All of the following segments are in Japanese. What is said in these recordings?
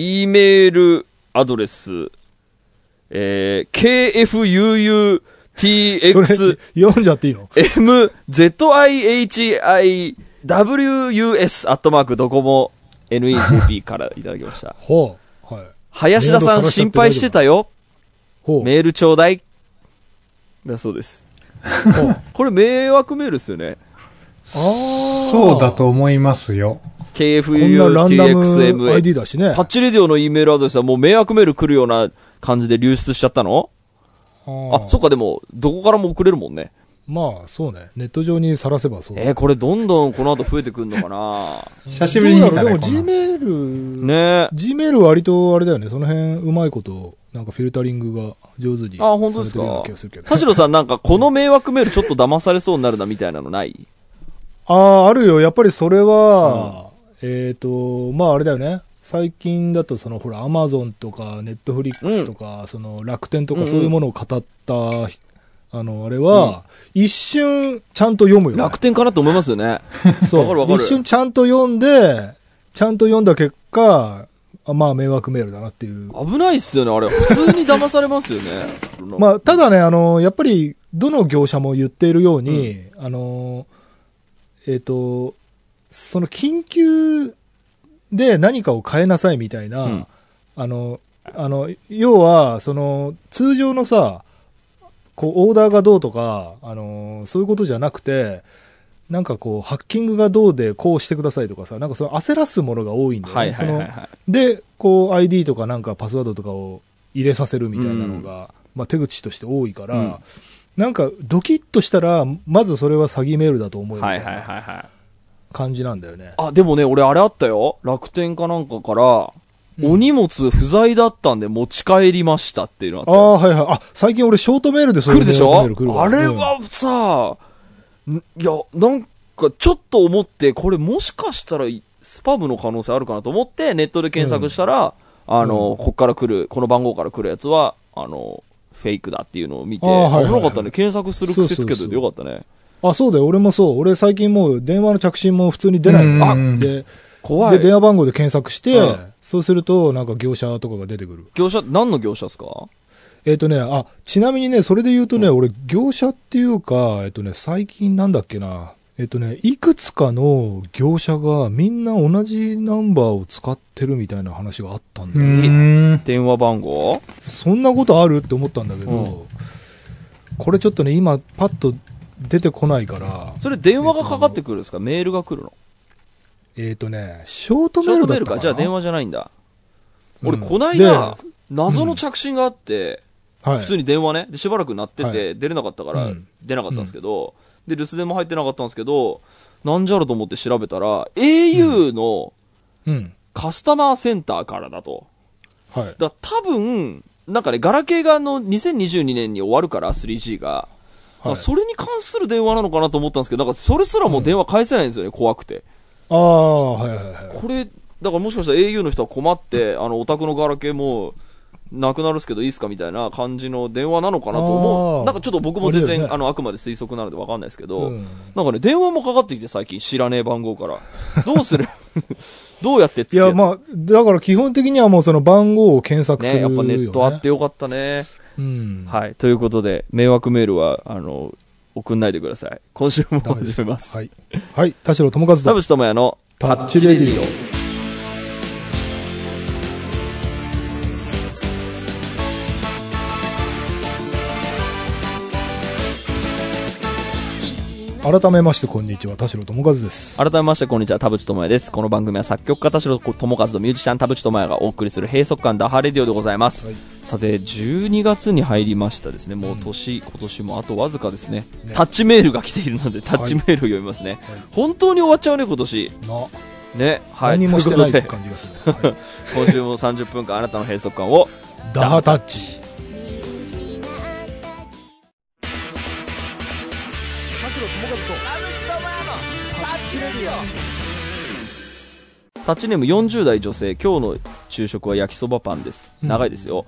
E メールアドレス、えー、KFUUTX 読んじゃっていいの？MZIHIWUS アットマークドコモ NEGP からいただきました。ほう。はい。林田さん心配してたよ。ほう。メールちょうだい。だそうです。ほう これ迷惑メールですよね。ああ。そうだ。と思いますよ。こんなランダム KFUTXMA。ID だしね。タッチレディオの E メールアドレスはもう迷惑メール来るような感じで流出しちゃったの？あ、そっか。かでも、どこからも送れるもんね。まあ、そうね。ネット上にさらせばそうだ。えー、これどんどんこの後増えてくんのかな？久しぶりに見たね。どうだろう？でもこの Gmail、ね Gmail 割とあれだよね。その辺うまいこと、なんかフィルタリングが上手に。あ本当ですか？田代さんなんかこの迷惑メールちょっと騙されそうになるなみたいなのない？ああ、あるよ。やっぱりそれは、えっ、と、まああれだよね。最近だとそのほら、アマゾンとか、ネットフリックスとか、その楽天とうんうんかそういうものを語った、あの、あれは、一瞬ちゃんと読むよ、ね。楽天かなって思いますよね。そう。一瞬ちゃんと読んで、ちゃんと読んだ結果、あまあ迷惑メールだなっていう。危ないっすよね、あれ。普通に騙されますよね。まあ、ただね、あの、やっぱり、どの業者も言っているように、あの、えっ、と、その緊急で何かを変えなさいみたいな、うんあの、あの、要は、その、通常のさ、こう、オーダーがどうとか、あの、そういうことじゃなくて、なんかこう、ハッキングがどうでこうしてくださいとかさ、なんかその焦らすものが多いんだよね。はいはいはいはい。そので、こう、ID とかなんかパスワードとかを入れさせるみたいなのが、まあ手口として多いから、うんなんかドキッとしたら、まずそれは詐欺メールだと思うようはいはいなはいはい。感じなんだよね。あ、でもね、俺あれあったよ。楽天かなんかから、うんお荷物不在だったんで持ち帰りましたっていうのあったあよ。あ、はいはい。あ、最近俺ショートメールでそういう来るでしょ？あれはさ、んいや、なんかちょっと思って、これもしかしたらスパムの可能性あるかなと思って、ネットで検索したら、あの、こっから来る、この番号から来るやつは、あの、フェイクだっていうのを見て、危なかったね。検索する癖つけといてよかったね。あ、そうだよ。俺もそう。俺最近もう電話の着信も普通に出ないうんの。うんで、怖い。で電話番号で検索して、うんそうするとなんか業者とかが出てくる。業者、何の業者ですか？えっ、とね、あ、ちなみにね、それで言うとね、俺、業者っていうか、えっ、とね、最近なんだっけな、えっ、とね、いくつかの業者がみんな同じナンバーを使ってるみたいな話があったんだうよ。ーん。電話番号？そんなことある？って思ったんだけど、うんこれちょっとね、今、パッと出てこないから、それ電話がかかってくるんですか？メールが来るの？えっ、とね、ショートシメールートメールか？じゃあ電話じゃないんだ。俺、うんこないだで、謎の着信があって、はい。普通に電話ね。で、しばらく鳴ってはて、出れなかったからうん、出なかったんですけど、で、留守電も入ってなかったんですけど、なんじゃろと思って調べたら、au のうん。カスタマーセンターからだと。はい。だから多分、なんかね、ガラケーがあの、2022年に終わるから、3G が。はい、それに関する電話なのかなと思ったんですけど、なんかそれすらもう電話返せないんですよね、怖くて。ああ、はいはいはい。これ、だからもしかしたら au の人は困って、あの、お宅のガラケーも、なくなるっすけどいいっすかみたいな感じの電話なのかなと思う。なんかちょっと僕も全然、あねあの、あくまで推測なのでわかんないですけど、うんなんかね、電話もかかってきて最近知らねえ番号から。どうする？どうやってついや、まあ、だから基本的にはもうその番号を検索するね。やっぱネットあってよかったね。うん。はい。ということで、迷惑メールは、あの、送んないでください。今週もダメです始めます。はい。はい。田代智和田と。淵智也のタッチレディオ改めまして、こんにちは。田代智和です。改めまして、こんにちは。田淵智也です。この番組は作曲家田代智和とミュージシャン田淵智也がお送りする閉塞感ダハレディオでございます。はいさて、12月に入りましたですね。もう年、今年もあとわずかですね。ねタッチメールが来ているので、タッチメールを読みますね。本当に終わっちゃうね、今年。な、ね。はい。何もしてない感じがする。はい 今週も30分間あなたの閉塞感をダハタッチ。タッチネーム40代女性今日の昼食は焼きそばパンです。うん。長いですよ、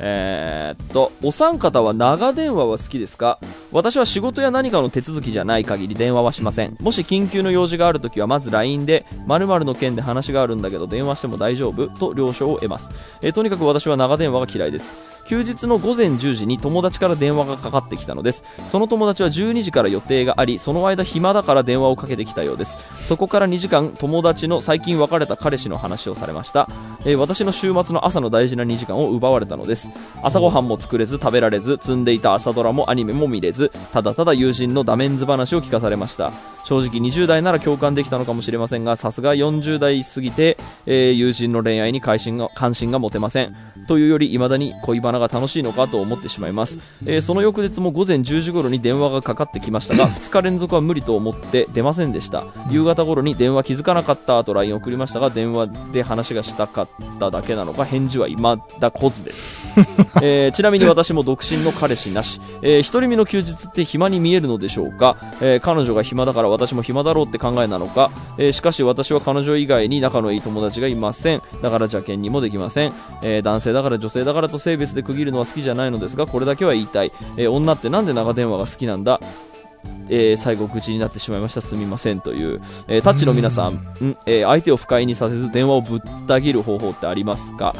えーっとお三方は長電話は好きですか？私は仕事や何かの手続きじゃない限り電話はしません。もし緊急の用事があるときはまず LINE で〇〇の件で話があるんだけど電話しても大丈夫？と了承を得ます、えーとにかく私は長電話が嫌いです。休日の午前10時に友達から電話がかかってきたのです。その友達は12時から予定がありその間暇だから電話をかけてきたようです。そこから2時間友達の最近別れた彼氏の話をされました、えー私の週末の朝の大事な2時間を奪われたのです。朝ごはんも作れず食べられず積んでいた朝ドラもアニメも見れずただただ友人のダメンズ話を聞かされました。正直20代なら共感できたのかもしれませんがさすが40代過ぎて、えー友人の恋愛に関心が関心が持てません。というより未だに恋バナが楽しいのかと思ってしまいます、えーその翌日も午前10時頃に電話がかかってきましたが 2日連続は無理と思って出ませんでした。夕方頃に電話気づかなかったと LINE 送りましたが電話で話がしたかっただけなのか返事は未だ来ずです。えーちなみに私も独身の彼氏なし、えー一人身の休日って暇に見えるのでしょうか、えー彼女が暇だから私も暇だろうって考えなのか、えーしかし私は彼女以外に仲のいい友達がいません。だから邪険にもできません、えー男性だから女性だからと性別で区切るのは好きじゃないのですがこれだけは言いたい、えー女ってなんで長電話が好きなんだ？えー最後口になってしまいました。すみませんという、えータッチの皆さん。ん、えー相手を不快にさせず電話をぶった切る方法ってありますか？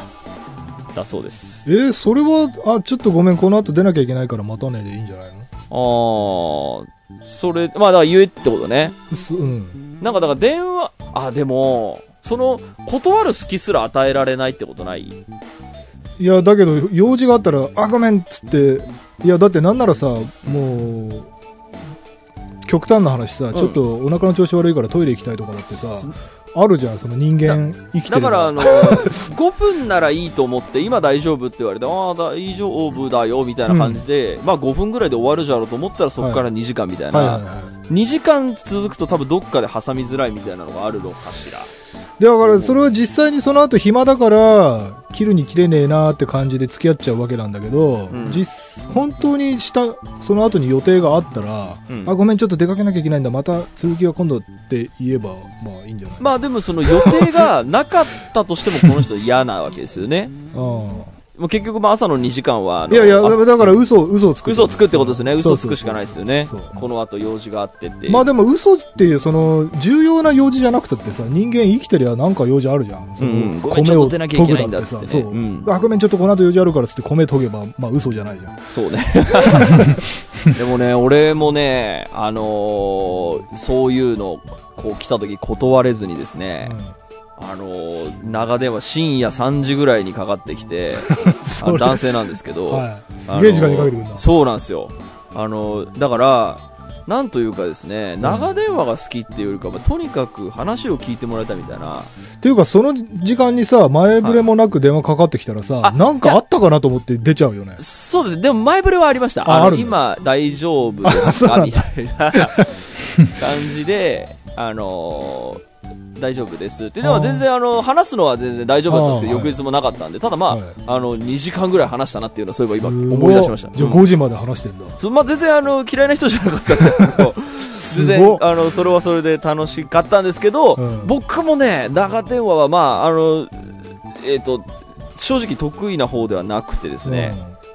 だそうです。えーそれは、あ、ちょっとごめん、この後出なきゃいけないからまたねでいいんじゃないの？ああ、それ、まあだから言えってことね。すうん。なんかだから電話、あ、でも、その、断る隙すら与えられないってことない？いや、だけど、用事があったら、あ、ごめんっつって、いや、だってなんならさ、もう、極端な話さ、ん。ちょっとお腹の調子悪いからトイレ行きたいとかだってさ、あるじゃん、その人間生きてるだから、あのの、5分ならいいと思って、今大丈夫って言われて、ああ、大丈夫だよ、みたいな感じで、まあ5分ぐらいで終わるじゃろうと思ったら、そこから2時間みたいな、はいはいはい。2時間続くと多分どっかで挟みづらいみたいなのがあるのかしら。でだから、それは実際にその後暇だから、切るに切れねえなって感じで付き合っちゃうわけなんだけど、うん。実、本当にした、その後に予定があったら、うん。あ、ごめん、ちょっと出かけなきゃいけないんだ、また続きは今度って言えば、まあいいんじゃない？まあでもその予定がなかったとしてもこの人嫌なわけですよね。あ もう結局まあ朝の2時間はいやいや、朝だから嘘、嘘をつく。嘘をつくってことですね。嘘つくしかないですよね。この後用事があってって。まあでも嘘っていう、その、重要な用事じゃなくたってさ、人間生きてりゃなんか用事あるじゃん。そのうんうんごめんちょっと出なきゃいけないんだってねそう。うんあ、ごめん、ちょっとこの後用事あるからっつって米研げば、まあ嘘じゃないじゃん。そうね。でもね、俺もね、あのーそういうの、こう来た時断れずにですね、あのー長電話深夜3時ぐらいにかかってきて、男性なんですけど、はい。すげえ時間にかけてくるんだ。そうなんですよ。あの、だから、なんというかですね、長電話が好きっていうよりかは、とにかく話を聞いてもらいたいみたいな。っていうか、その時間にさ、前触れもなく電話かかってきたらさ、あなんかあったかなと思って出ちゃうよね。そうです。でも前触れはありました。あの今大丈夫ですか？みたいな感じで、あのー大丈夫です。って。でも全然あの、話すのは全然大丈夫だったんですけど、翌日もなかったんで、ただまあ、はい。あの、2時間ぐらい話したなっていうのはそういえば今思い出しました。じゃあうん。5時まで話してんだ。そうまあ、全然あの嫌いな人じゃなかったんですけど、全然あのそれはそれで楽しかったんですけど、うん。僕もね、長電話はまあ、あの、えっ、と、正直得意な方ではなくてですね、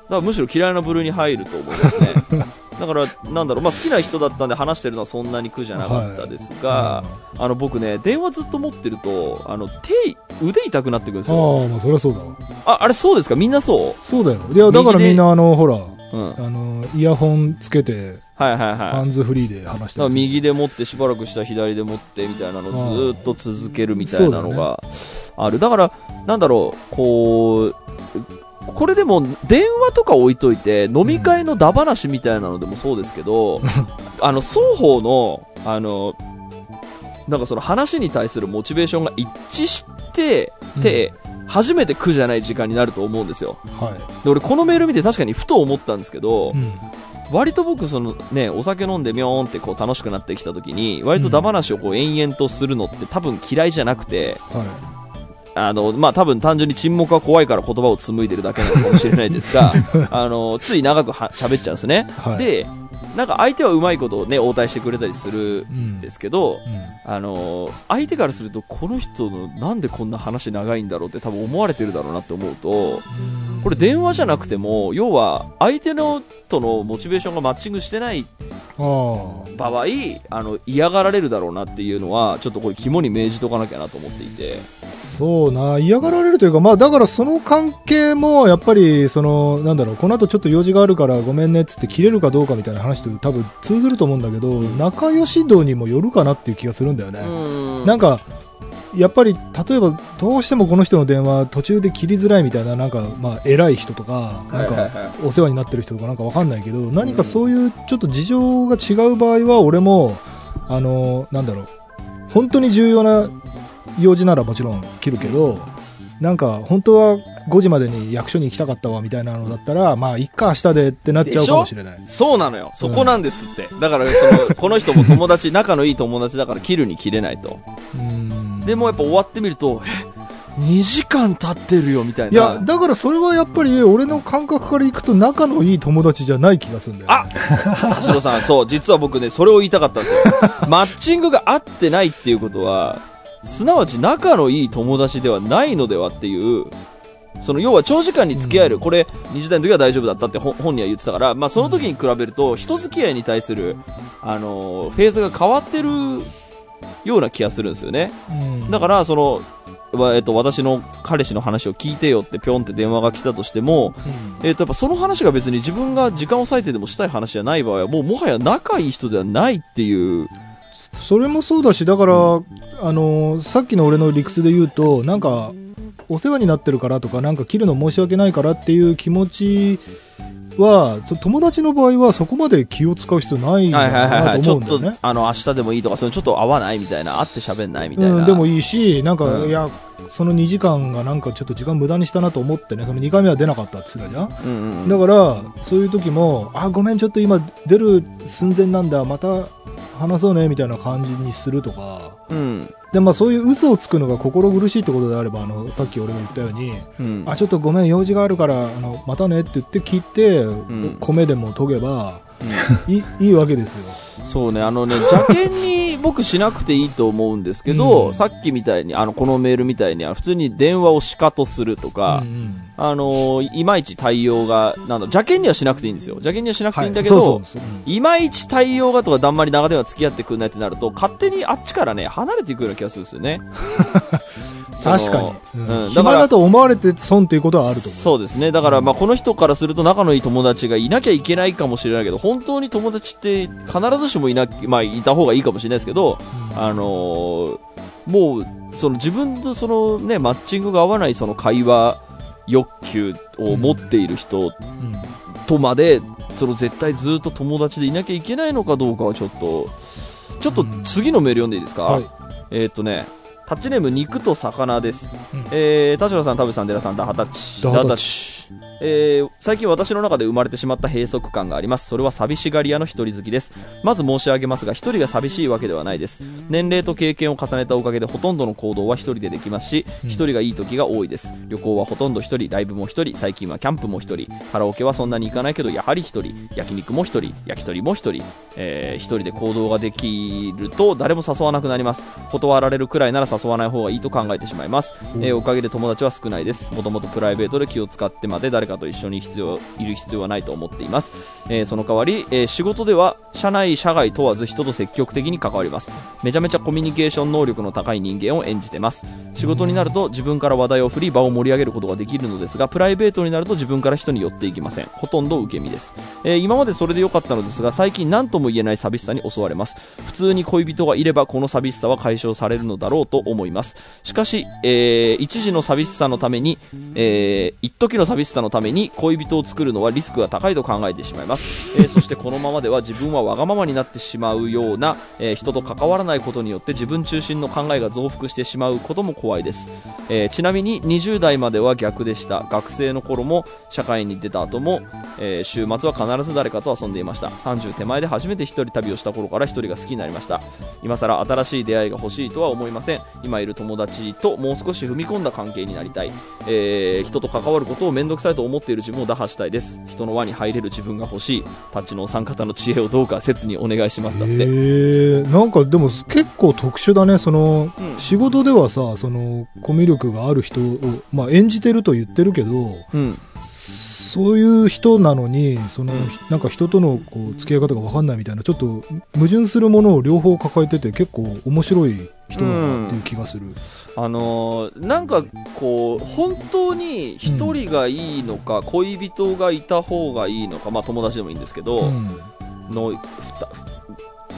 だからむしろ嫌いな部類に入ると思いますね。だから、なんだろう、まあ好きな人だったんで話してるのはそんなに苦じゃなかったですが、あの僕ね、電話ずっと持ってると、あの手、腕痛くなってくるんですうん。よ。ああ、まあそりゃそうだわ。あ、あれそうですか？みんなそそうだよ。いや、だからみんなあの、ほら、ううん。はいあの、イヤホンつけて、はいはい。ハンズフリーで話して右で持ってしばらくしたら左で持ってみたいなのをずーっと続けるみたいなのがある。だから、なんだろう、こう、これでも電話とか置いといて飲み会のダ話みたいなのでもそうですけど、あの双方のあのなんかその話に対するモチベーションが一致してて、初めて苦じゃない時間になると思うんですよはで俺このメール見て確かにふと思ったんですけど、い。うん。割と僕そのねお酒飲んでみょーんってこう楽しくなってきた時に割とダ話をこう延々とするのって多分嫌いじゃなくてはあのまあ多分単純に沈黙が怖いから言葉を紡いでるだけなのかもしれないですが あのつい長くは喋っちゃうんですね、はい。でなんか相手はうまいことをね、応対してくれたりするうんんですけど、うん。あのー相手からすると、この人のなんでこんな話長いんだろうって多分思われてるだろうなって思うと、これ電話じゃなくても、要は相手のとのモチベーションがマッチングしてない場合、あの、嫌がられるだろうなっていうのは、ちょっとこれ肝に銘じとかなきゃなと思っていて。そうな、嫌がられるというか、まあだからその関係も、やっぱり、その、なんだろう、この後ちょっと用事があるからごめんねっつって切れるかどうかみたいな話と多分通ずると思うんだけど、仲良し度にもよるかなっていう気がするんだよね。うんなんか、やっぱり、例えば、どうしてもこの人の電話途中で切りづらいみたいな、なんか、まあ、偉い人とか、なんか、お世話になってる人とかなんかわかんないけど、何かそういうちょっと事情が違う場合は、俺も、あの、なんだろう、本当に重要な用事ならもちろん切るけど、なんか、本当は5時までに役所に行きたかったわみたいなのだったら、まあ、いっか、明日でってなっちゃうかもしれない。そうなのよ。そこなんですって。だから、その、この人も友達、仲のいい友達だから切るに切れないと。うんでもやっぱ終わってみると、え、2時間経ってるよ、みたいな。いや、だからそれはやっぱり、俺の感覚からいくと仲のいい友達じゃない気がするんだよ、ね。あ橋野さん、そう、実は僕ね、それを言いたかったんですよ。マッチングが合ってないっていうことは、すなわち仲のいい友達ではないのではっていう、その要は長時間に付き合える、これ20代の時は大丈夫だったって本本人は言ってたから、まあその時に比べると人付き合いに対する、あのーフェーズが変わってるような気がするんですよね。うん。だから、その、わえっと、私の彼氏の話を聞いてよってぴょんって電話が来たとしても、えっと、やっぱその話が別に自分が時間を割いてでもしたい話じゃない場合は、もうもはや仲いい人ではないっていう、それもそうだし、だから、あのさっきの俺の理屈で言うと、なんか、お世話になってるからとか、なんか切るの申し訳ないからっていう気持ちは、そ友達の場合はそこまで気を使う必要ないはいはいはいは、ないとちょっと思うんだよね。、あの、明日でもいいとか、それちょっと合わないみたいな、会って喋んないみたいな。うん、でもいいし、なんか、うんいや、その2時間がなんかちょっと時間無駄にしたなと思ってね、その2回目は出なかったって言ってたじゃん。うんうん。だから、そういう時も、あ、ごめん、ちょっと今出る寸前なんだ、また話そうね、みたいな感じにするとか。うん。で、まあそういう嘘をつくのが心苦しいってことであれば、あの、さっき俺が言ったように、うん。あ、ちょっとごめん、用事があるから、あの、またねって言って切って、ん米でも研げば、うんいい いいわけですよ。そうね、あのね、邪険に僕しなくていいと思うんですけど、うんさっきみたいに、あの、このメールみたいに、普通に電話をしかとするとか、うんあのいまいち対応が、なんだ、邪険にはしなくていいんですよ。邪険にはしなくていいんだけど、はいそうそうそういまいち対応がとかだんまり長電話付き合ってくんないってなると、勝手にあっちからね、離れていくような気がするんですよね。確かに。うんうん、だ暇からだと思われて損っていうことはあると思う。そうですね。だから、まあ、この人からすると仲のいい友達がいなきゃいけないかもしれないけど、本当に友達って必ずしもいなき、まあ、いた方がいいかもしれないですけど、あのーもう、その自分とそのね、マッチングが合わないその会話欲求を持っている人うん。とまで、その絶対ずっと友達でいなきゃいけないのかどうかはちょっと、ちょっと次のメール読んでいいですか、はい。えーっとね、タッチネーム肉と魚です。うん。えー、田代さん、田淵さん、寺さん、ダハタッチ。ダハタッチ。ダハタッチえー最近私の中で生まれてしまった閉塞感があります。それは寂しがり屋の一人好きです。まず申し上げますが、一人が寂しいわけではないです。年齢と経験を重ねたおかげでほとんどの行動は一人でできますし、うん一人がいい時が多いです。旅行はほとんど一人、ライブも一人、最近はキャンプも一人、カラオケはそんなに行かないけど、やはり一人、焼肉も一人、焼き鳥も一人、えー一人で行動ができると誰も誘わなくなります。断られるくらいなら誘わない方がいいと考えてしまいます。えーおかげで友達は少ないです。もともとプライベートで気を使ってまで誰かと一緒に必要いる必要はないと思っています。えーその代わり、えー仕事では社内、社外問わず人と積極的に関わります。めちゃめちゃコミュニケーション能力の高い人間を演じてます。仕事になると自分から話題を振り場を盛り上げることができるのですが、プライベートになると自分から人に寄っていきません。ほとんど受け身です。えー今までそれで良かったのですが、最近何とも言えない寂しさに襲われます。普通に恋人がいればこの寂しさは解消されるのだろうと思います。しかし、えー一時の寂しさのために、えー一時の寂しさのために恋人を作るのはリスクが高いと考えてしまいます。えーそしてこのままでは自分はわがままになってしまうような、えー人と関わらないことによって自分中心の考えが増幅してしまうことも怖いです。えーちなみに20代までは逆でした。学生の頃も社会に出た後も、え週末は必ず誰かと遊んでいました。30手前で初めて一人旅をした頃から一人が好きになりました。今更新しい出会いが欲しいとは思いません。今いる友達ともう少し踏み込んだ関係になりたい。え人と関わることを面倒くくさいと思っている自分を打破したいです。人の輪に入れる自分が欲しい。タッチのお三方の知恵をどうか切にお願いします。だって、へえなんかでも結構特殊だね。その、うん。仕事ではさそのコミュ力がある人を、まあ、演じてると言ってるけどうんそういう人なのにその、うんなんか人とのこう付き合い方が分かんないみたいなちょっと矛盾するものを両方抱えてて結構面白い人だなっていう気がする、あのーなんかこう本当に一人がいいのか、恋人がいた方がいいのか、まあ、友達でもいいんですけど、うん。のふたふ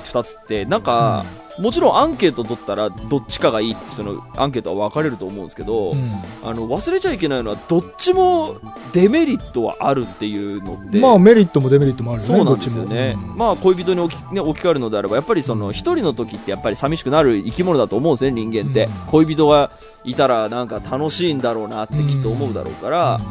二つってなんか、もちろんアンケート取ったらどっちかがいいってそのアンケートは分かれると思うんですけど、うん。あの忘れちゃいけないのはどっちもデメリットはあるっていうのって、まあメリットもデメリットもあるよねそうなんですよね。うんまあ恋人に置き,、ね、置き換えるのであればやっぱりその一人の時ってやっぱり寂しくなる生き物だと思うんですね。人間って、うん。恋人がいたらなんか楽しいんだろうなってきっと思うだろうから、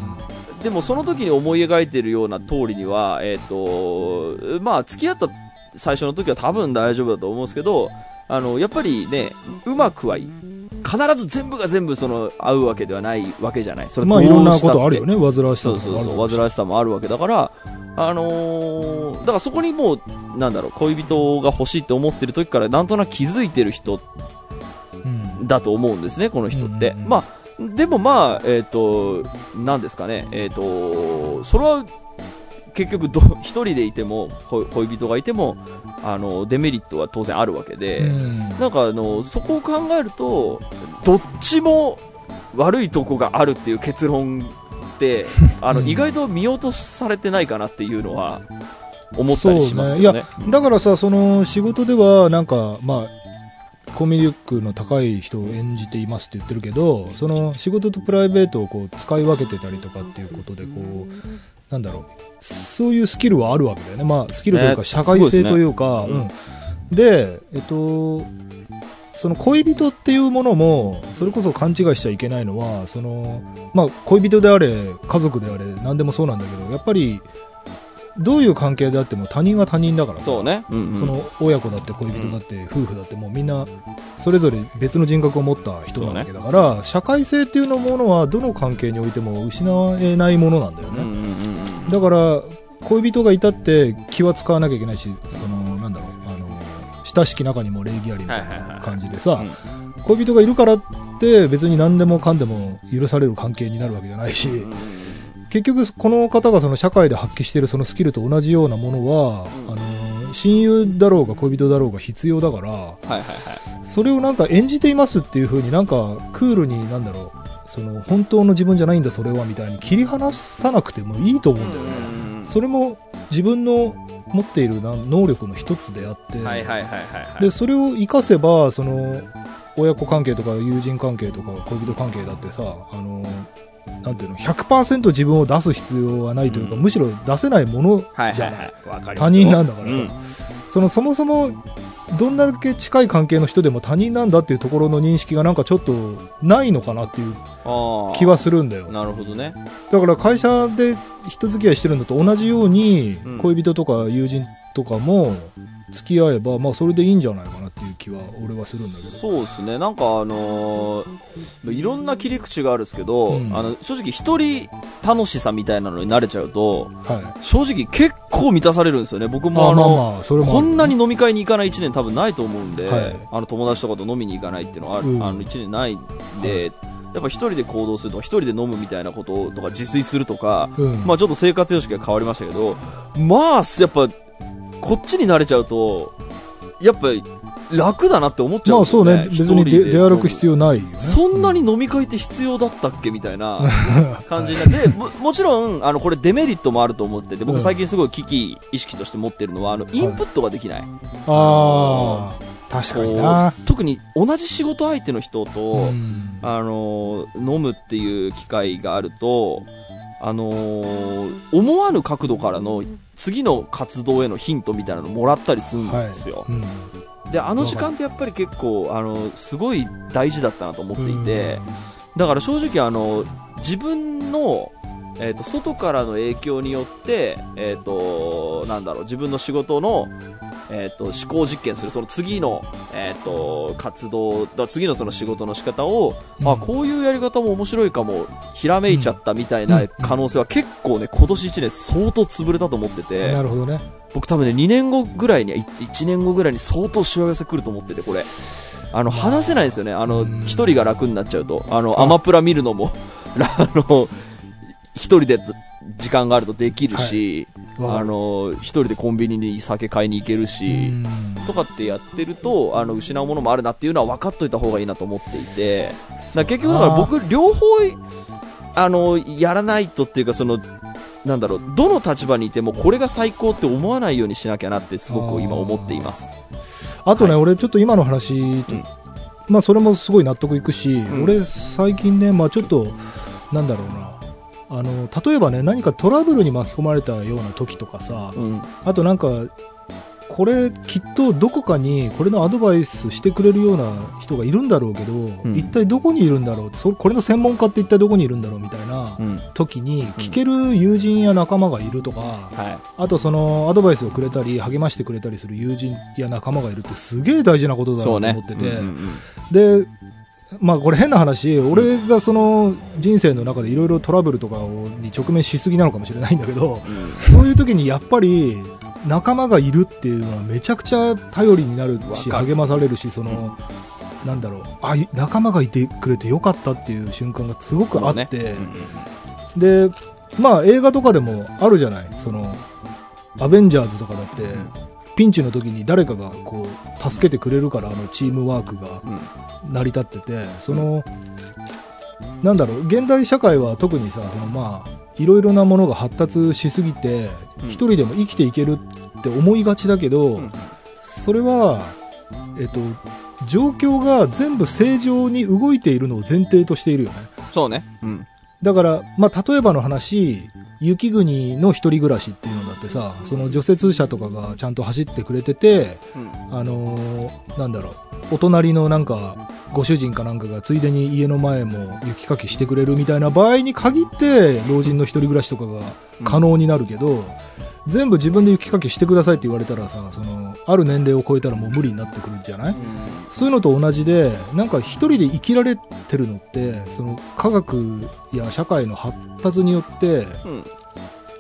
でもその時に思い描いてるような通りにはえっ、とまあ付き合った最初の時は多分大丈夫だと思うんですけどあのやっぱりねうまくはい必ず全部が全部その合うわけではないわけじゃない。それまあいろんなことあるよね。煩わしさもあるそうそう煩わしさもあるわけだからあのーだからそこにもうなんだろう恋人が欲しいって思ってる時からなんとなく気づいてる人うん。だと思うんですねこの人って、うんうんうんまあでもまあえっ、となんですかね。えっ、とそれは結局ど 一人でいても恋恋人がいてもあのデメリットは当然あるわけで、うん。なんかあのそこを考えるとどっちも悪いとこがあるっていう結論って あの、うん。意外と見落とされてないかなっていうのは思ったりしますけどね。だからさその仕事ではなんかまあコミュ力の高い人を演じていますって言ってるけどその仕事とプライベートをこう使い分けてたりとかっていうことでこうなんだろう。そういうスキルはあるわけだよね。まあスキルというねか社会性というか、すごいですね。うん。でえっとその恋人っていうものもそれこそ勘違いしちゃいけないのはその、まあ、恋人であれ家族であれ何でもそうなんだけどやっぱりどういう関係であっても他人は他人だからさ。そうね、うんうん。その親子だって恋人だって夫婦だってもうみんなそれぞれ別の人格を持った人なわけだから、社会性っていうのものはどの関係においても失えないものなんだよね、うんうんうんうんだから恋人がいたって気は使わなきゃいけないしそのなんだろうあの親しき中にも礼儀ありみたいな感じでさ、うん。恋人がいるからって別に何でもかんでも許される関係になるわけじゃないし、結局この方がその社会で発揮しているそのスキルと同じようなものは、うん。あの親友だろうが恋人だろうが必要だからそれをなんか演じていますっていう風になんかクールになんだろうその本当の自分じゃないんだそれはみたいに切り離さなくてもいいと思うんだよね、うんうんそれも自分の持っているな能力の一つであって、でそれを生かせばその親子関係とか友人関係とか恋人関係だってさあのなんていうの100%自分を出す必要はないというか、うん。むしろ出せないものはいじゃない、他人なんだからさ。うん。そのそもそもどんだけ近い関係の人でも他人なんだっていうところの認識がなんかちょっとないのかなっていう気はするんだよ。なるほどね。だから会社で人付き合いしてるのと同じように、うん。恋人とか友人とかも付き合えば、まあ、それでいいんじゃないかなっていう気は俺はするんだけど。そうですね。なんかあのーいろんな切り口があるんですけど、うん。あの正直一人楽しさみたいなのに慣れちゃうとはい。正直結構満たされるんですよね。僕もまあの、こんなに飲み会に行かない1年多分ないと思うんで、はい。あの友達とかと飲みに行かないっていうのはある、うん。あの1年ないんで、やっぱ一人で行動するとか一人で飲むみたいなこととか自炊するとか、うん。まあちょっと生活様式が変わりましたけどまあやっぱこっちに慣れちゃうとやっぱり楽だなって思っちゃまあそうね。ね別に出出歩く必要ないよね。そんなに飲み会って必要だったっけ？みたいな感じにな。って、ももちろん、あの、これデメリットもあると思ってて、うん。僕最近すごい危機意識として持ってるのは、あの、インプットができない。ああ確かにな。特に同じ仕事相手の人と、うん。あの、飲むっていう機会があると、あの思わぬ角度からの次の活動へのヒントみたいなのもらったりするんですよ。うんで、あの時間ってやっぱり結構、あの、すごい大事だったなと思っていて、だから正直あの自分の、えー、と外からの影響によって、えー、となんだろう自分の仕事のえっ、と、思考実験する、その次の、えっ、と、活動、だ次のその仕事の仕方を、あ、こういうやり方も面白いかも、ひらめいちゃったみたいな可能性は結構ね、今年1年相当潰れたと思ってて、なるほどね。僕多分ね、2年後ぐらいに、1年後ぐらいに相当しわ寄せ来ると思ってて、これ。あの、話せないんですよね。あの、一人が楽になっちゃうと。あの、アマプラ見るのも、あの、一人で時間があるとできるし、はい。あの、一人でコンビニに酒買いに行けるし、とかってやってると、あの、失うものもあるなっていうのは分かっといた方がいいなと思っていて、だ結局だから僕、両方、あの、やらないとっていうか、その、なんだろう、どの立場にいてもこれが最高って思わないようにしなきゃなってすごく今思っています。あとね、はい。俺ちょっと今の話と、うん。まあそれもすごい納得いくし、ん。俺最近ね、まあちょっと、なんだろうな、あの、例えばね、何かトラブルに巻き込まれたような時とかさ、うん。あとなんか、これきっとどこかにこれのアドバイスしてくれるような人がいるんだろうけど、ん一体どこにいるんだろうってそこれの専門家って一体どこにいるんだろうみたいなうん。時に聞ける友人や仲間がいるとか、はあとそのアドバイスをくれたり励ましてくれたりする友人や仲間がいるってすげえ大事なことい。だなと。思ってて、うんうんでまあこれ変な話俺がその人生の中でいろいろトラブルとかをに直面しすぎなのかもしれないんだけどうん。そういう時にやっぱり仲間がいるっていうのはめちゃくちゃ頼りになるし励まされるしその、なんだろうあい仲間がいてくれてよかったっていう瞬間がすごくあって、でまあ映画とかでもあるじゃない。そのアベンジャーズとかだって、ピンチの時に誰かがこう助けてくれるからあのチームワークが成り立っててそのなんだろう現代社会は特にさそのまあいろいろなものが発達しすぎてうん一人でも生きていけるって思いがちだけど、うんそれはえっと状況が全部正常に動いているのを前提としているよねそうね。うん。だから、まあ、例えばの話雪国の一人暮らしっていうのだってさその除雪車とかがちゃんと走ってくれててうん。あのーなんだろうお隣のなんかご主人かなんかがついでに家の前も雪かきしてくれるみたいな場合に限って老人の一人暮らしとかが可能になるけど、全部自分で雪かきしてくださいって言われたらさそのある年齢を超えたらもう無理になってくるんじゃない？そういうのと同じでなんか一人で生きられてるのってその科学や社会の発達によってうん。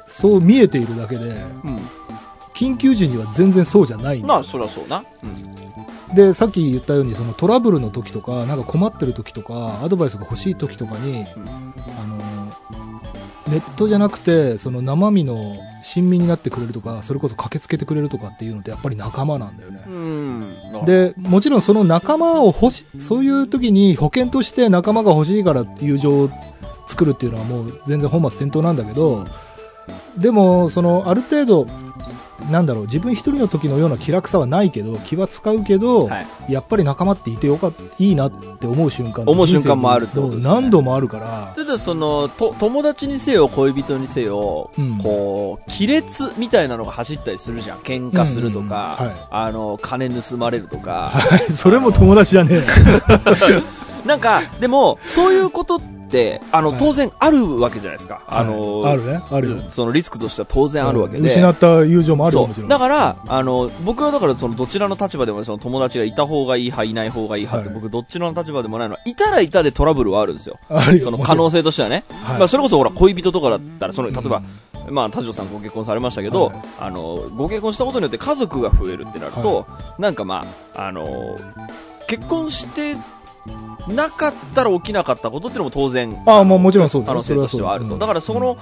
そう見えているだけでうん。緊急時には全然そうじゃないまあ、そりゃそうな。うん。でさっき言ったようにそのトラブルの時とかなんか困ってる時とかアドバイスが欲しい時とかに、あのネットじゃなくてその生身の親身になってくれるとかそれこそ駆けつけてくれるとかっていうのってやっぱり仲間なんだよね。うん。でもちろんその仲間を欲しそういう時に保険として仲間が欲しいから友情を作るっていうのはもう全然本末転倒なんだけどでもそのある程度なんだろう自分一人の時のような気楽さはないけど気は使うけど、はい。やっぱり仲間っていてよかっいいなって思う瞬間思う瞬間もあるとですね。何度もあるから、ただその、と、友達にせよ、恋人にせよ、うん。こう、亀裂みたいなのが走ったりするじゃん。喧嘩するとか、うんうんはい。あの、金盗まれるとか。はい、それも友達じゃねえ なんか、でも、そういうことって、あの、はい。当然あるわけじゃないですか。あの、はい。あるね。あるよ、そのリスクとしては当然あるわけで。失った友情もあるよもちろん。そう。だから、あの、僕はだからそのどちらの立場でもその友達がいた方がいい派、いない方がいい派って、はい。僕どっちの立場でもないのは、いたらいたでトラブルはあるんですよ。その可能性としてはね。はい。まあそれこそほら恋人とかだったら、その、例えば、うん。まあ田代さんご結婚されましたけど、はい。あの、ご結婚したことによって家族が増えるってなると、なんかまあ、あの、結婚してなかったら起きなかったことっていうのも当然、ああもうもちろんそう可能性としてはあると。だからその、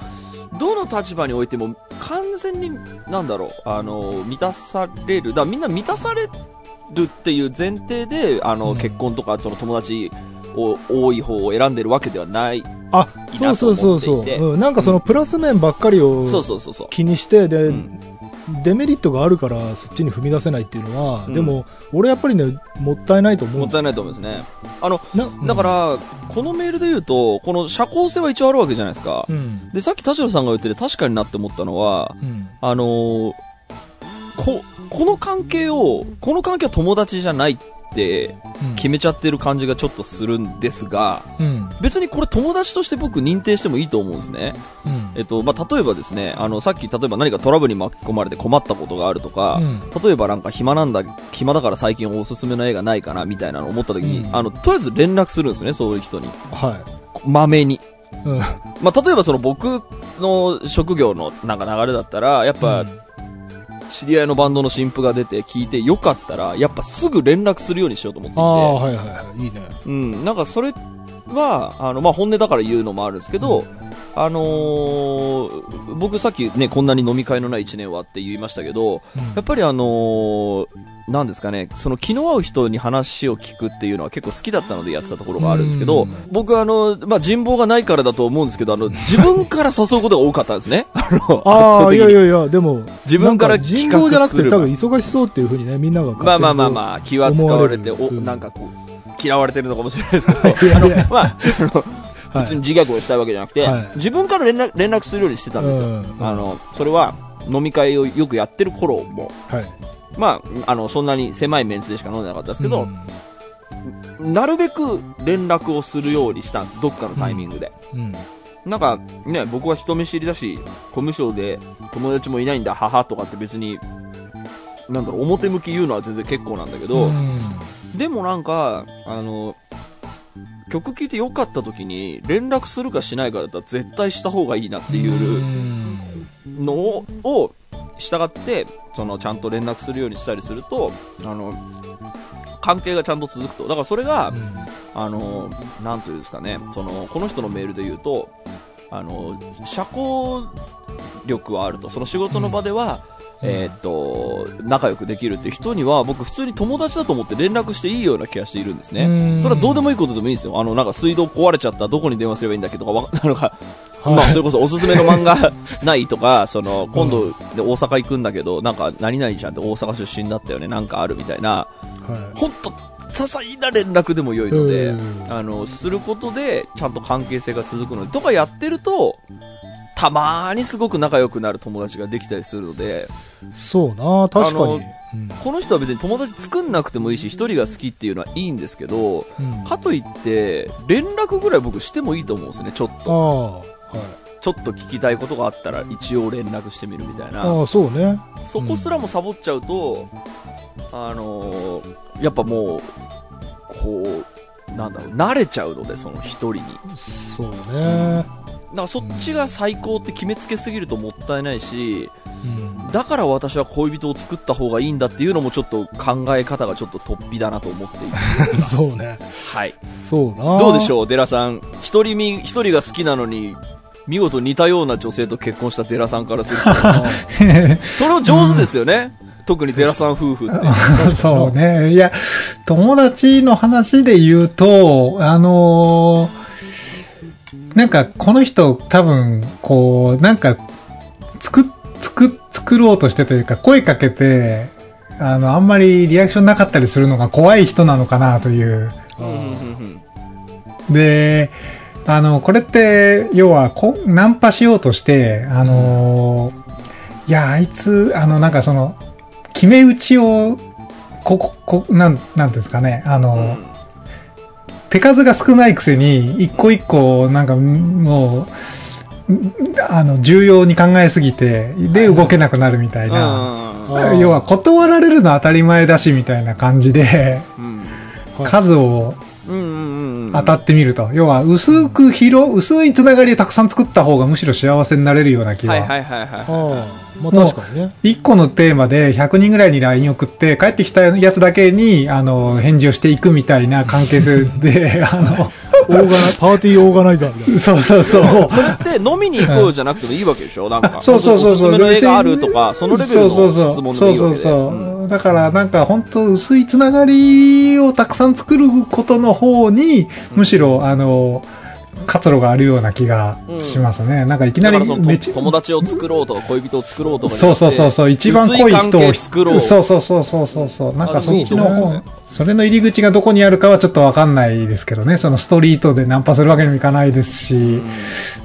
どの立場においても完全に、なんだろう、あの、満たされる。だみんな満たされるっていう前提で、あの、うん。結婚とかその友達を多い方を選んでるわけではない。あそうそうそうそう、うん、なんかそのプラス面ばっかりをそうそうそうそう。気にしてで、うんデメリットがあるからそっちに踏み出せないっていうのは、うんでも俺やっぱりねもったいないと思うもったいないと思いますね。あの、なだから、このメールで言うと、この社交性は一応あるわけじゃないですか。うんで、さっき田代さんが言ってて確かになって思ったのは、うんあのーこ、この関係を、この関係は友達じゃないっって決めちゃってる感じがちょっとするんですが、うん。別にこれ友達として僕認定してもいいと思うんですね。うん。えっと、まあ、例えばですね、あの、さっき、例えば何かトラブルに巻き込まれて困ったことがあるとか、うん例えばなんか暇なんだ、暇だから最近おすすめの映画ないかな、みたいなのを思った時に、うんあの、とりあえず連絡するんですね、そういう人に。はまめに。い。うん。まあ、例えばその僕の職業のなんか流れだったら、やっぱ、知り合いのバンドの新譜が出て聞いてよかったら、やっぱすぐ連絡するようにしようと思っていああ、て、はいはいはい。いいね。うん、なんかそれは、あの、まあ、本音だから言うのもあるんですけど、あのー僕さっきね、こんなに飲み会のない一年はって言いましたけど、やっぱりあのーなんですかね、その気の合う人に話を聞くっていうのは結構好きだったのでやってたところがあるんですけどうん、僕あの、まあ、人望がないからだと思うんですけど、あの、自分から誘うことが多かったんですね。あの、ああ、いやいやいや、でも、自分から人望じゃなくて多分忙しそうっていうふうにね、みんながまあまあまあまあ、気は使われて、お、なんかこう、嫌われてるのかもしれないですけど、あ、あの、はい別に自虐をしたいわけじゃなくて、はい自分から連絡連絡するようにしてたんですよ。うんあの、それは、飲み会をよくやってる頃も、はい。まあ、あの、そんなに狭いメンツでしか飲んでなかったですけど、なるべく連絡をするようにしたんです。どっかのタイミングで。なんか、ね、僕は人見知りだし、コミュ障で友達もいないんだ、母とかって別に、なんだろう、表向き言うのは全然結構なんだけど、うんでもなんか、あの、曲聴いて良かった時に連絡するかしないかだったら絶対した方がいいなっていうのを、を従って、そのちゃんと連絡するようにしたりすると、あの、関係がちゃんと続くと。だからそれが、あの、なんというんですかね、その、この人のメールで言うと、あの、社交力はあると。その仕事の場では、えーっと、仲良くできるっていう人には、僕普通に友達だと思って連絡していいような気がしているんですね。うんそれはどうでもいいことでもいいんですよ。あの、なんか水道壊れちゃった、どこに電話すればいいんだっけとか、わ なんか、はいまあ、それこそおすすめの漫画 ないとか、その、今度で大阪行くんだけど、なんか、何々ちゃんって大阪出身だったよね、なんかあるみたいな、はい。ほんと、些細な連絡でも良いのでうん、あの、することで、ちゃんと関係性が続くので、とかやってると、たまーにすごく仲良くなる友達ができたりするので、そうな、確かに。うんこの人は別に友達作んなくてもいいし、一人が好きっていうのはいいんですけど、うんかといって、連絡ぐらい僕してもいいと思うんですね、ちょっあと。あ、はい。ちょっと聞きたいことがあったら一応連絡してみるみたいな。ああ、そうね。そこすらもサボっちゃうと、あのーやっぱもう、こう、なんだろう、慣れちゃうので、その一人に。そうね。だからそっちが最高って決めつけすぎるともったいないし、うん。だから私は恋人を作った方がいいんだっていうのもちょっと考え方がちょっと突飛だなと思っていて。そうね。はい。そうな。どうでしょう、デラさん。一人み、一人が好きなのに、見事似たような女性と結婚したデラさんからすると、それを上手ですよね。特にデラさん夫婦って。そうね。いや、友達の話で言うと、あのーなんか、この人多分、こう、なんか、作っ、作、作ろうとしてというか、声かけて、あの、あんまりリアクションなかったりするのが怖い人なのかなという。うんうんうんで、あの、これって、要はこ、ナンパしようとして、あのいや、あいつ、あの、なんかその、決め打ちを、ここ、こ、なん、なんていうんですかね、あの、うん手数が少ないくせに、一個一個、なんか、もう、んあの、重要に考えすぎて、で、動けなくなるみたいな。要は、断られるのは当たり前だし、みたいな感じで、数を当たってみると。要は、薄く広、薄いつながりをたくさん作った方がむしろ幸せになれるような気はいは。はいはいはい。まあ確かにね。1個のテーマで100人ぐらいに LINE 送って、帰ってきたやつだけに、あの、返事をしていくみたいな関係性で、あの、オーガナパーティーオーガナイザーみたいな。そうそうそう。それって飲みに行こうよじゃなくてもいいわけでしょ？なんか。そうそうそうそう。おすすめの映画あるとか、そのレベルのそうそうそう質問でもいいわけで。そうそううんそう。だからなんか本当薄いつながりをたくさん作ることの方に、むしろあの、活路があるような気がしますね。なんかいきなりめちと友達を作ろうとか恋人を作ろうとかそうそうそうそう、一番濃い人を係作ろう。そうそうそうそうそうそう。なんかそっちの方、あでもいいと思うんですよそれの入り口がどこにあるかはちょっとわかんないですけどね。そのストリートでナンパするわけにもいかないですし、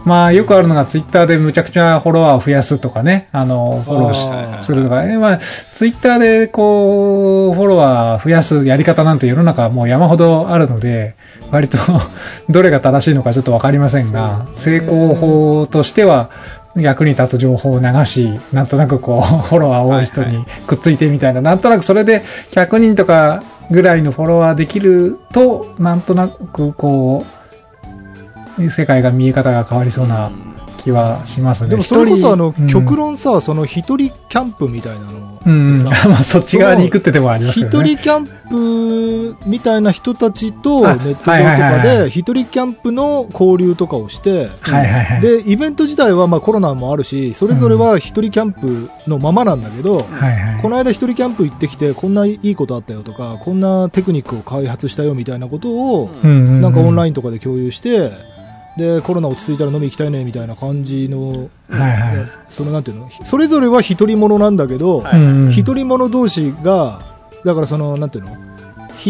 まあよくあるのがツイッターでむちゃくちゃフォロワーを増やすとかね、あの、フォローするとか、えまあツイッターでこう、フォロワー増やすやり方なんて世の中もう山ほどあるので、割と どれが正しいのかちょっとわかりませんが、成功法としては、役に立つ情報を流し、なんとなくこう、フォロワー多い人にくっついてみたいな、なんとなくそれで100人とかぐらいのフォロワーできると、なんとなくこう、世界が見え方が変わりそうな気はしますね。でもそれこそあの、一人極、論さ、その一人キャンプみたいなのうん、まあそっち側に行くって手もあります一よね。人キャンプみたいな人たちとあネット上とかで一人キャンプの交流とかをして、はいはいはい。でイベント自体はまあコロナもあるしそれぞれは一人キャンプのままなんだけど、はいはい。この間一人キャンプ行ってきてこんないいことあったよとかこんなテクニックを開発したよみたいなことをうんうんうんなんかオンラインとかで共有してでコロナ落ち着いたら飲み行きたいねみたいな感じの、はいはい。そのなんていうのそれぞれは一人者なんだけど、はいうんうん一人者同士がだからそのなんていうの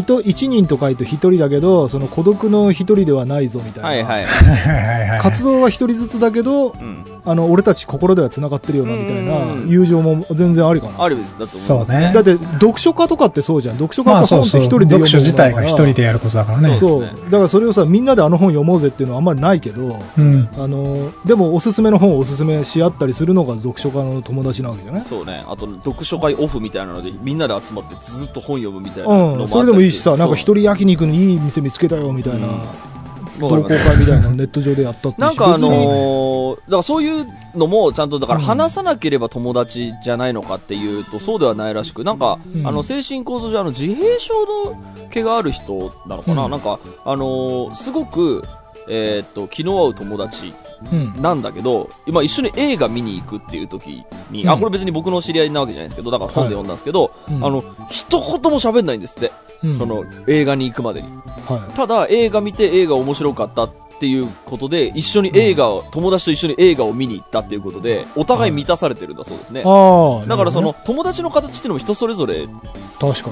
人一人と書いて一人だけどその孤独の一人ではないぞみたいな、はいはい。活動は一人ずつだけどうん。あの俺たち心ではつながってるよなみたいなうん友情も全然ありかなあるですだと思いますそうねだって読書家とかってそうじゃん読書ま家って本ってあそうそう。一人で読む読書自体が一ものだから人でやることだからね。そうねだからそれをさみんなであの本読もうぜっていうのはあんまりないけどうん。あのでもおすすめの本をおすすめし合ったりするのが読書家の友達なわけじゃない？そうね。あと、読書会オフみたいなので、みんなで集まってずっと本読むみたいなのもあったうん、りそれでもいいしさ、なんか一人焼肉にいい店見つけたよみたいな、同好会みたいなのネット上でやったってなんかあのー、だからそういうのもちゃんとだからうん。話さなければ友達じゃないのかっていうとそうではないらしく、なんか、うん。あの精神構造上あの自閉症の毛がある人なのかな、うん。なんかあのーすごく、えーっと、気の合う友達うん。なんだけど、今一緒に映画見に行くっていう時に、あ、うん。これ別に僕の知り合いなわけじゃないですけど、だから本で読んだんですけど、うん。あの、一言も喋んないんですって、うんその映画に行くまでに。はただ映画見て映画面白かったっていうことで一緒に映画を、友達と一緒に映画を見に行ったっていうことでお互い満たされてるんだそうですね、い、ああだからその友達の形っていうのも人それぞれ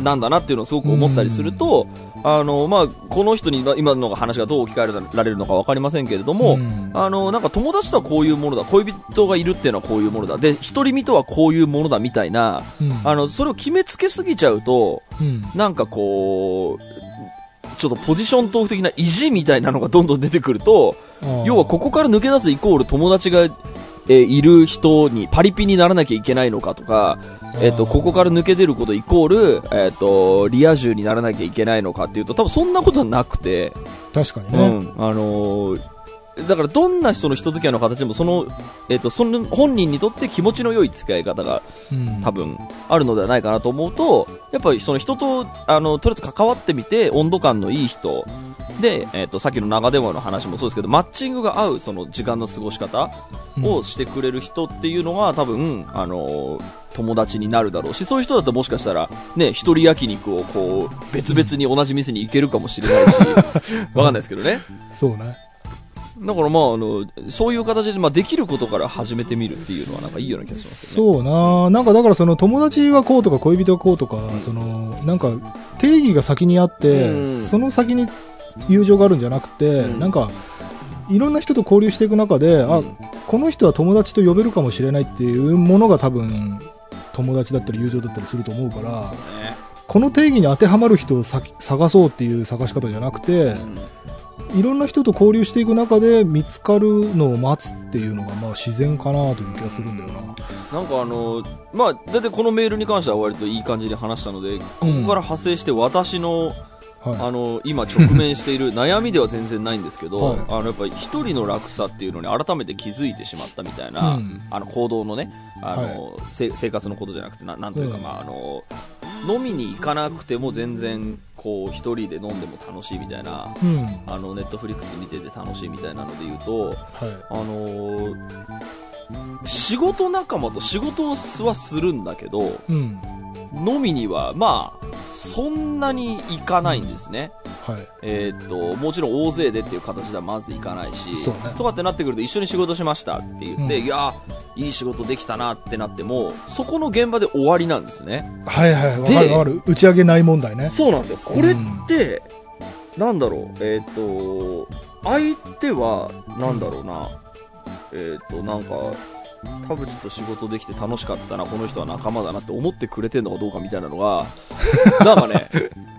なんだなっていうのをすごく思ったりすると、あのまあ、この人に今の話がどう置き換えられるのか分かりませんけれども、うん。あのなんか友達とはこういうものだ恋人がいるっていうのはこういうものだで独り身とはこういうものだみたいなうん。あのそれを決めつけすぎちゃうとうん。なんかこうちょっとポジショントーク的な意地みたいなのがどんどん出てくると、要はここから抜け出すイコール友達が、えーいる人にパリピにならなきゃいけないのかとか、えっ、と、ここから抜け出ることイコール、えっ、と、リア充にならなきゃいけないのかっていうと、多分そんなことはなくて、確かにね、うん、あのーだからどんな人の人付き合いの形でもその、えっ、と、その本人にとって気持ちの良い付き合い方がうん。多分あるのではないかなと思うと、やっぱりその人と、あの、とりあえず関わってみて、温度感のいい人、で、えっ、と、さっきの長電話の話もそうですけど、マッチングが合う、その時間の過ごし方をしてくれる人っていうのが、多分、あの、友達になるだろうし、そういう人だともしかしたら、ね、一人焼肉をこう、別々に同じ店に行けるかもしれないし、わかんないですけどね。そうねだからまあ、あの、そういう形で、まあ、できることから始めてみるっていうのはなんかいいような気がしますよね。そうななんかだからその友達はこうとか恋人はこうとか、そのなんか定義が先にあって、うん。その先に友情があるんじゃなくて、うん。なんかいろんな人と交流していく中で、あうん。この人は友達と呼べるかもしれないっていうものが多分友達だったり友情だったりすると思うからね。この定義に当てはまる人をさ探そうっていう探し方じゃなくてうんいろんな人と交流していく中で見つかるのを待つっていうのがまあ自然かなという気がするんだよな。なんかあの、まあ、だってこのメールに関しては割といい感じで話したので、ここから派生して私の、はい。あの、今直面している 悩みでは全然ないんですけど、はい。あの、やっぱり一人の楽さっていうのに改めて気づいてしまったみたいな、うん。あの、行動のね、あの、せ生活のことじゃなくて、ななんというか、うん。まあ、あの、飲みに行かなくても全然、こう、一人で飲んでも楽しいみたいな、うん。あの、ネットフリックス見てて楽しいみたいなので言うと、はい。あのー仕事仲間と仕事はするんだけど、うん。飲みには、まあ、そんなに行かないんですね。はい。えーっと、もちろん大勢でっていう形ではまずいかないし、ねとかってなってくると一緒に仕事しましたって言って、うんいやー、いい仕事できたなってなっても、そこの現場で終わりなんですね。はいはい。わでかるわかる。打ち上げない問題ね。そうなんですよ。これって、なんだろう、えーっと、相手は、なんだろうな、えーっと、なんか、田淵と仕事できて楽しかったな、この人は仲間だなって思ってくれてんのかどうかみたいなのが、なんかね、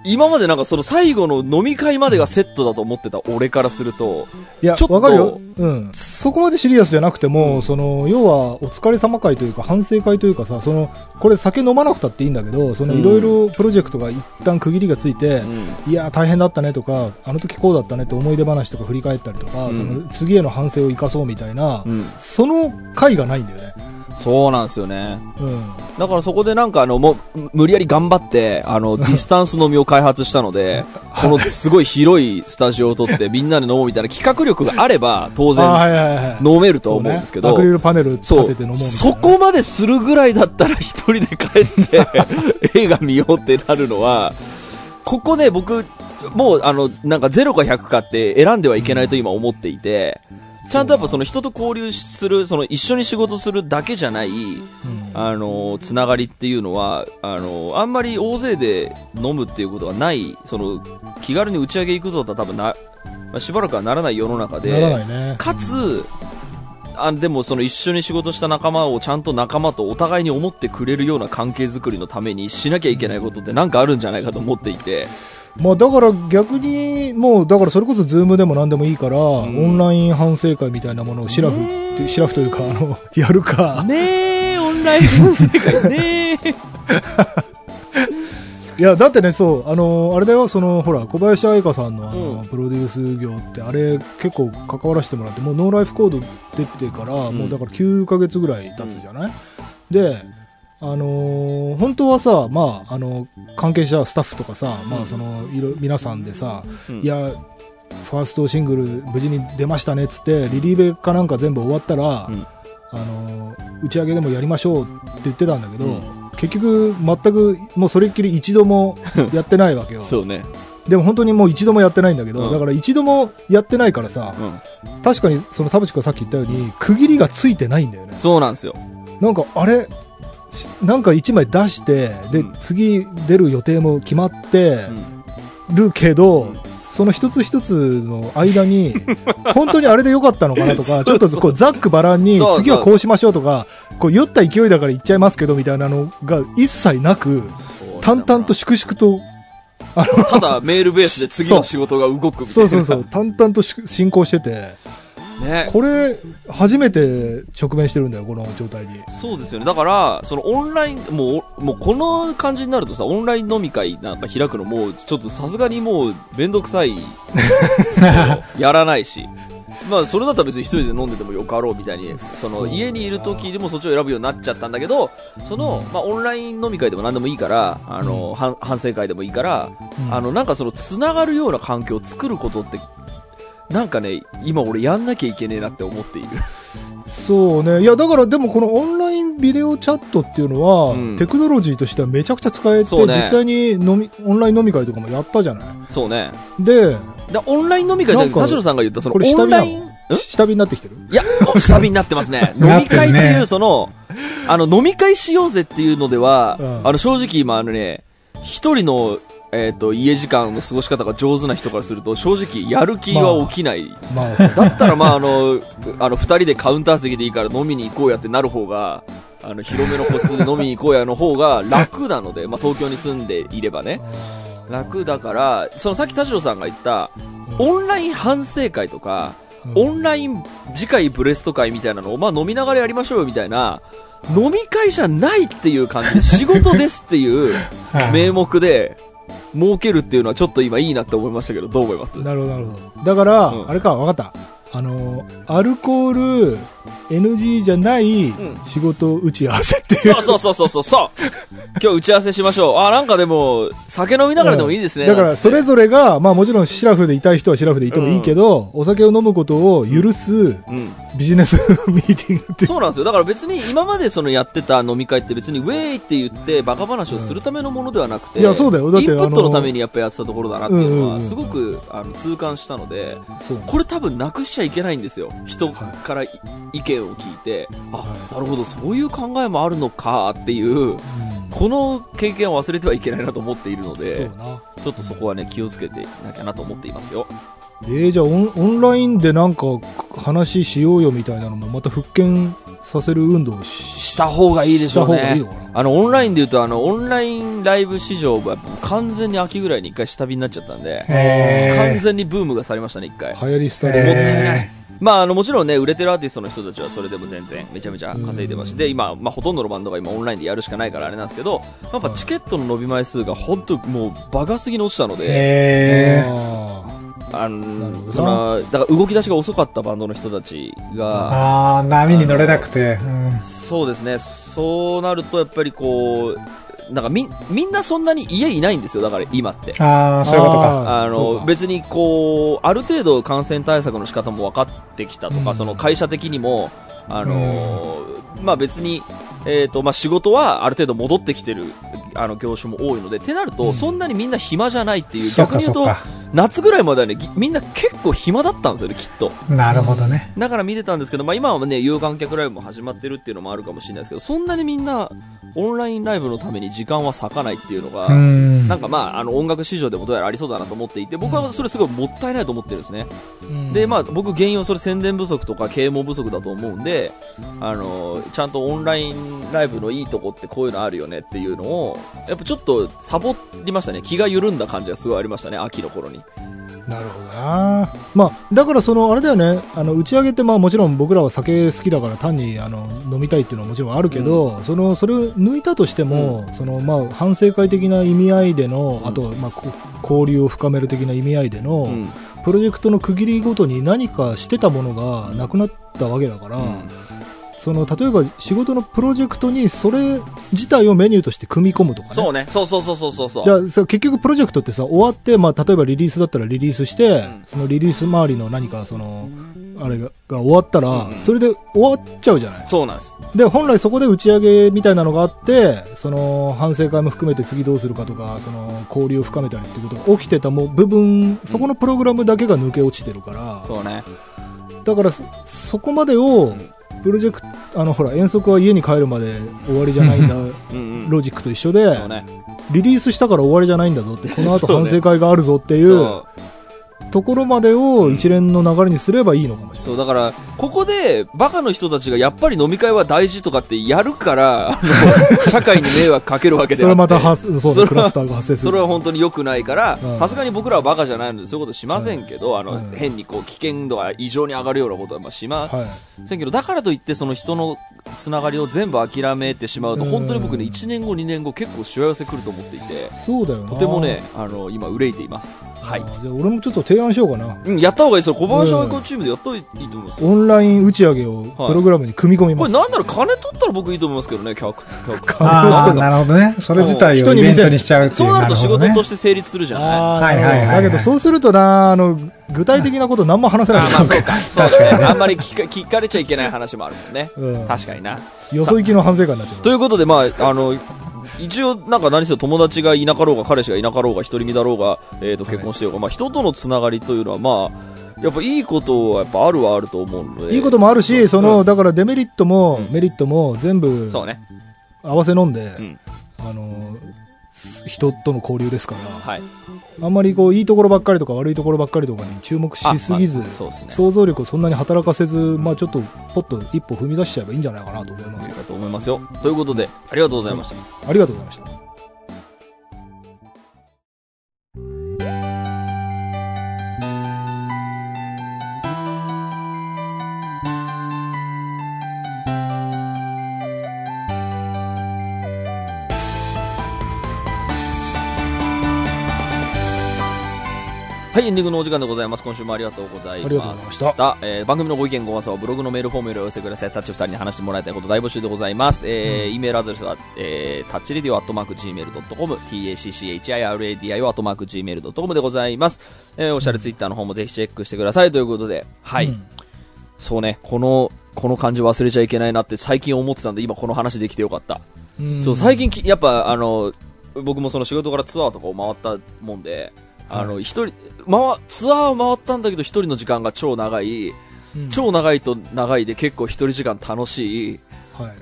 今までなんかその最後の飲み会までがセットだと思ってた俺からすると、いやちょっ、とわかるよ。うん。そこまでシリアスじゃなくても、その、要は、お疲れ様会というか、反省会というかさ、その、これ酒飲まなくたっていいんだけど、その、うん。いろいろプロジェクトが一旦区切りがついてう、ん。いや、大変だったねとか、あの時こうだったねって思い出話とか振り返ったりとか、うん。その、次への反省を生かそうみたいな、うん、その会がないんだよね。そうなんですよね。うん。だからそこでなんかあの、もう、無理やり頑張って、あの、ディスタンス飲みを開発したので、このすごい広いスタジオを取って みんなで飲もうみたいな企画力があれば、当あ然。飲めると思うんですけど、そうねアクリルパネル立そう。そこまでするぐらいだったら一人で帰って 映画見ようってなるのは、ここで僕、もうあの、なんか0か100かって選んではいけないと今思っていて、ちゃんとやっぱその人と交流する、その一緒に仕事するだけじゃない、うんあの、つながりっていうのは、あの、あんまり大勢で飲むっていうことがない、その、気軽に打ち上げ行くぞとは多分な、まあ、しばらくはならない世の中で。かつ、あでもその一緒に仕事した仲間をちゃんと仲間とお互いに思ってくれるような関係づくりのためにしなきゃいけないことってなんかあるんじゃないかと思っていて、まあだから逆に、もうだからそれこそズームでも何でもいいから、ん。オンライン反省会みたいなものをシラフって、シラフというか、あの、やるか。ねえ、オンラインの世界ねえ。いや、だってね、そう、あの、あれだよ、その、ほら、小林愛香さんのあの、うん。プロデュース業って、あれ結構関わらせてもらって、もう NO LIFE CODE出てから、ん。もうだから9ヶ月ぐらい経つじゃない、で、あのー本当はさ、まあ、あの、関係者、スタッフとかさ、まあ、その、いろ、皆さんでさ、うんいや、ファーストシングル無事に出ましたねっつって、リリーベかなんか全部終わったら、うんあのー打ち上げでもやりましょうって言ってたんだけど、うん結局、全く、もうそれっきり一度も やってないわけよ。そうね。でも本当にもう一度もやってないんだけど、うんだから一度もやってないからさ、うん。確かにその田淵がさっき言ったように、区切りがついてないんだよね。そうなんですよ。なんか、あれ、しなんか一枚出して、で、うん。次出る予定も決まってうん。るけど、うん。その一つ一つの間に、本当にあれでよかったのかなとか、ちょっとこうざっくばらんに次はこうしましょうとか、こう酔った勢いだから言っちゃいますけどみたいなのが一切なく、淡々と粛々と、ただメールベースで次の仕事が動くみたいな。そうそうそう、淡々とし進行してて、ね。これ、初めて直面してるんだよ、この状態に。そうですよね。だから、そのオンライン、もう、もうこの感じになるとさ、オンライン飲み会なんか開くのもう、ちょっとさすがにもう、めんどくさい。やらないし。まあ、それだったら別に一人で飲んでてもよかろうみたいに、その、家にいる時でもそっちを選ぶようになっちゃったんだけど、その、まあ、オンライン飲み会でも何でもいいから、あの、反反省会でもいいから、うんあの、なんかその、つながるような環境を作ることって、なんかね、今俺やんなきゃいけねえなって思っている。そうね。いや、だからでもこのオンラインビデオチャットっていうのは、うんテクノロジーとしてはめちゃくちゃ使えて、ね実際に飲み、オンライン飲み会とかもやったじゃないそうね。で、だオンライン飲み会じゃなくて、田代さんが言ったそのこれ下火なのオンライン、ん？下火になってきてる？いや、お下火になってますね。飲なみ会っていう、その、あの、飲み会しようぜっていうのでは、うんあの、正直今、あのね、一人の、えっ、と、家時間の過ごし方が上手な人からすると、正直、やる気は起きない。まあ、そうだったら、まあ、あの、あの、二人でカウンター席でいいから飲みに行こうやってなる方が、あの、広めの個数で飲みに行こうやの方が楽なので、まあ、東京に住んでいればね。楽だから、そのさっき田代さんが言った、オンライン反省会とか、うんオンライン次回ブレスト会みたいなのを、まあ飲みながらやりましょうよみたいな、飲み会じゃないっていう感じで、仕事ですっていう 名目で、儲けるっていうのはちょっと今いいなって思いましたけど、どう思います？なるほど、なるほど。だから、うんあれか、わかった。あの、アルコール NG じゃないん仕事打ち合わせっていう。そうそうそうそうそうそう。今日打ち合わせしましょう。あ、なんかでも、酒飲みながらでもいいですね。だから、それぞぞれが、まあもちろんシラフでいたい人はシラフでいてもいいけど、お酒を飲むことを許すうん。ビジネスミーティングって。そうなんですよ。だから別に今までそのやってた飲み会って別にウェイって言ってバカ話をするためのものではなくて、いやそうだよだってインプットあののためにやっぱやってたところだなっていうのはうんうんうんすごくあの痛感したので、これ多分なくしちゃいけないんですよ。人からい意見を聞いて、あ、はいなるほど、そういう考えもあるのかっていう、この経験を忘れてはいけないなと思っているので、な。ちょっとそこはね、気をつけていなきゃなと思っていますよ。えー、じゃあオンオンラインでなんか話しようよみたいなのもまた復権させる運動をしした方がいいでしょうねいいあの、オンラインで言うと、あの、オンラインライブ市場は完全に秋ぐらいに一回下火になっちゃったんで、完へ全にブームが去りましたね、一回。流行り廃えり。もったいない。まあ、あの、もちろんね、売れてるアーティストの人たちはそれでも全然めちゃめちゃ稼いでますし、で、今、まあ、ほとんどのバンドが今オンラインでやるしかないからあれなんですけど、やっぱチケットの伸び枚数が本当もうバカすぎに落ちたので、へあの、ど。その、だから動き出しが遅かったバンドの人たちが、ああ、波に乗れなくて。うん。そうですね、そうなるとやっぱりこう、なんかみ、みんなそんなに家いないんですよ、だから今って。ああ、そういうことか。あの、別にこう、ある程度感染対策の仕方も分かってきたとか、うんその会社的にも、あのーまあ別に、えっ、と、まあ仕事はある程度戻ってきてる、あの業種も多いので、ってなると、うんそんなにみんな暇じゃないっていう、逆に言うと。夏ぐらいまではね、ぎみんな結構暇だったんですよね、きっと。なるほどね。だから見てたんですけど、まあ今はね、有観客ライブも始まってるっていうのもあるかもしれないですけど、そんなにみんな、オンラインライブのために時間は割かないっていうのが、うん。なんかまあ、あの音楽市場でもどうやらありそうだなと思っていて、僕はそれすごいもったいないと思ってるんですね。ーで、まあ僕原因はそれ宣伝不足とか啓蒙不足だと思うんで、あの、ちゃんとオンラインライブのいいとこってこういうのあるよねっていうのを、やっぱちょっとサボりましたね。気が緩んだ感じがすごいありましたね、秋の頃に。なるほどな。まあ、だからその、あれだよね、あの、打ち上げって、まあもちろん僕らは酒好きだから単に、あの、飲みたいっていうのはもちろんあるけど、その、それを抜いたとしても、その、まあ、反省会的な意味合いでの、うんあと、まあ、こ交流を深める的な意味合いでの、うん。プロジェクトの区切りごとに何かしてたものがなくなったわけだから、うんその例えば仕事のプロジェクトにそれ自体をメニューとして組み込むとかね。そうね。そうそうそうそうそうそう。だ結局プロジェクトってさ終わって、まあ、例えばリリースだったらリリースして、んそのリリース周りの何かそのあれがが終わったら、うんうんそれで終わっちゃうじゃないそうなんです。で本来そこで打ち上げみたいなのがあってその反省会も含めて次どうするかとかその交流を深めたりっていうことが起きてたもう部分そこのプログラムだけが抜け落ちてるから、そうね。だからそそこまでをプロジェクトあのほら遠足は家に帰るまで終わりじゃないんだうんうん。ロジックと一緒でね。リリースしたから終わりじゃないんだぞってこの後反省会があるぞっていうところまでを一連の流れにすればいいのかもしれない。そう、だから、ここで、バカの人たちがやっぱり飲み会は大事とかってやるから、あの、社会に迷惑かけるわけであ。それはまた発そうクラスターが発生する。それは本当に良くないからうん、さすがに僕らはバカじゃないのでそういうことしませんけど、あの、はい変にこう、危険度が異常に上がるようなことはまあしまはい。せんけど、だからといってその人のつながりを全部諦めてしまうと、うん本当に僕ね、1年後、2年後結構しわ寄せくると思っていて、そうだよな。とてもね、あの、今憂いています。はいじゃあ俺もちょっと提案しようかな。うん、やった方がいいですよ。小林愛子チームでやった方がいいと思いますよ。オンライン打ち上げをプログラムに組み込みます。これなんなら金取ったら僕いいと思いますけどね、客、客。ああ、なるほどね。それ自体をイベントにしちゃうってい。そううなると仕事としして成立するじゃない？はいはいはいはいだけどそうするとな、あの、具体的なこと何も話せあないまあそうか。そうだね。あんまり聞か聞かれちゃいけない話もあるもんね。うん確かにな。よそ行きの反省会になっちゃう。ということで、まあ、あの、一応、なんか何せよ友達がいなかろうが、彼氏がいなかろうが、独り身だろうが、えっ、と、結婚してようが、まあ、人とのつながりというのは、まあ、やっぱいいことはやっぱあるはあると思うので。いいこともあるし、その、うんだからデメリットもうんメリットも全部そうね。合わせ飲んで、うん。あの、す人との交流ですから、はい。あんまりこう、いいところばっかりとか悪いところばっかりとかに注目しすぎずあまあ、ね。想像力をそんなに働かせず、まあちょっと、ポッと一歩踏み出しちゃえばいいんじゃないかなと思いますよ。だと思いますよ。ということで、ありがとうございました。ありがとうございました。はい、エンディングのお時間でございます。今週もありがとうございました。えー番組のご意見、ご感想はブログのメールフォームよりお寄せください。タッチ二人に話してもらいたいこと大募集でございます。えー、e メールアドレスは、えー、タッチレディオアットマーク Gmail.com、tacchiradio アットマーク Gmail.com でございます。えー、おしゃれツイッターの方もぜひチェックしてください。ということで、はい。うんそうね、この、この感じ忘れちゃいけないなって最近思ってたんで、今この話できてよかった。うんそう最近き、やっぱ、あの、僕もその仕事からツアーとかを回ったもんで、あの、一人、回、ツアーは回ったんだけど、一人の時間が超長い、うん超長いと長いで結構一人時間楽しい、はい。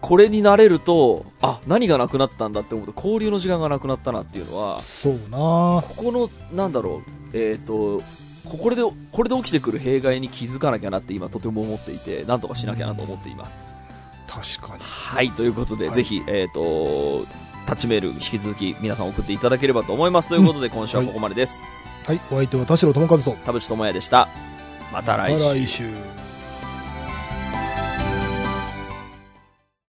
これに慣れると、あ、何がなくなったんだって思うと、交流の時間がなくなったなっていうのは、そうなここの、なんだろう、えっ、と、これで、これで起きてくる弊害に気づかなきゃなって今とても思っていて、なんとかしなきゃなと思っています。確かに。はい、ということで、はいぜひ、えっ、と、タッチメール引き続き皆さん送っていただければと思います。ということで、今週はここまでです。はい。お相手は田代智和と。田淵智也でした。また来週。また来週。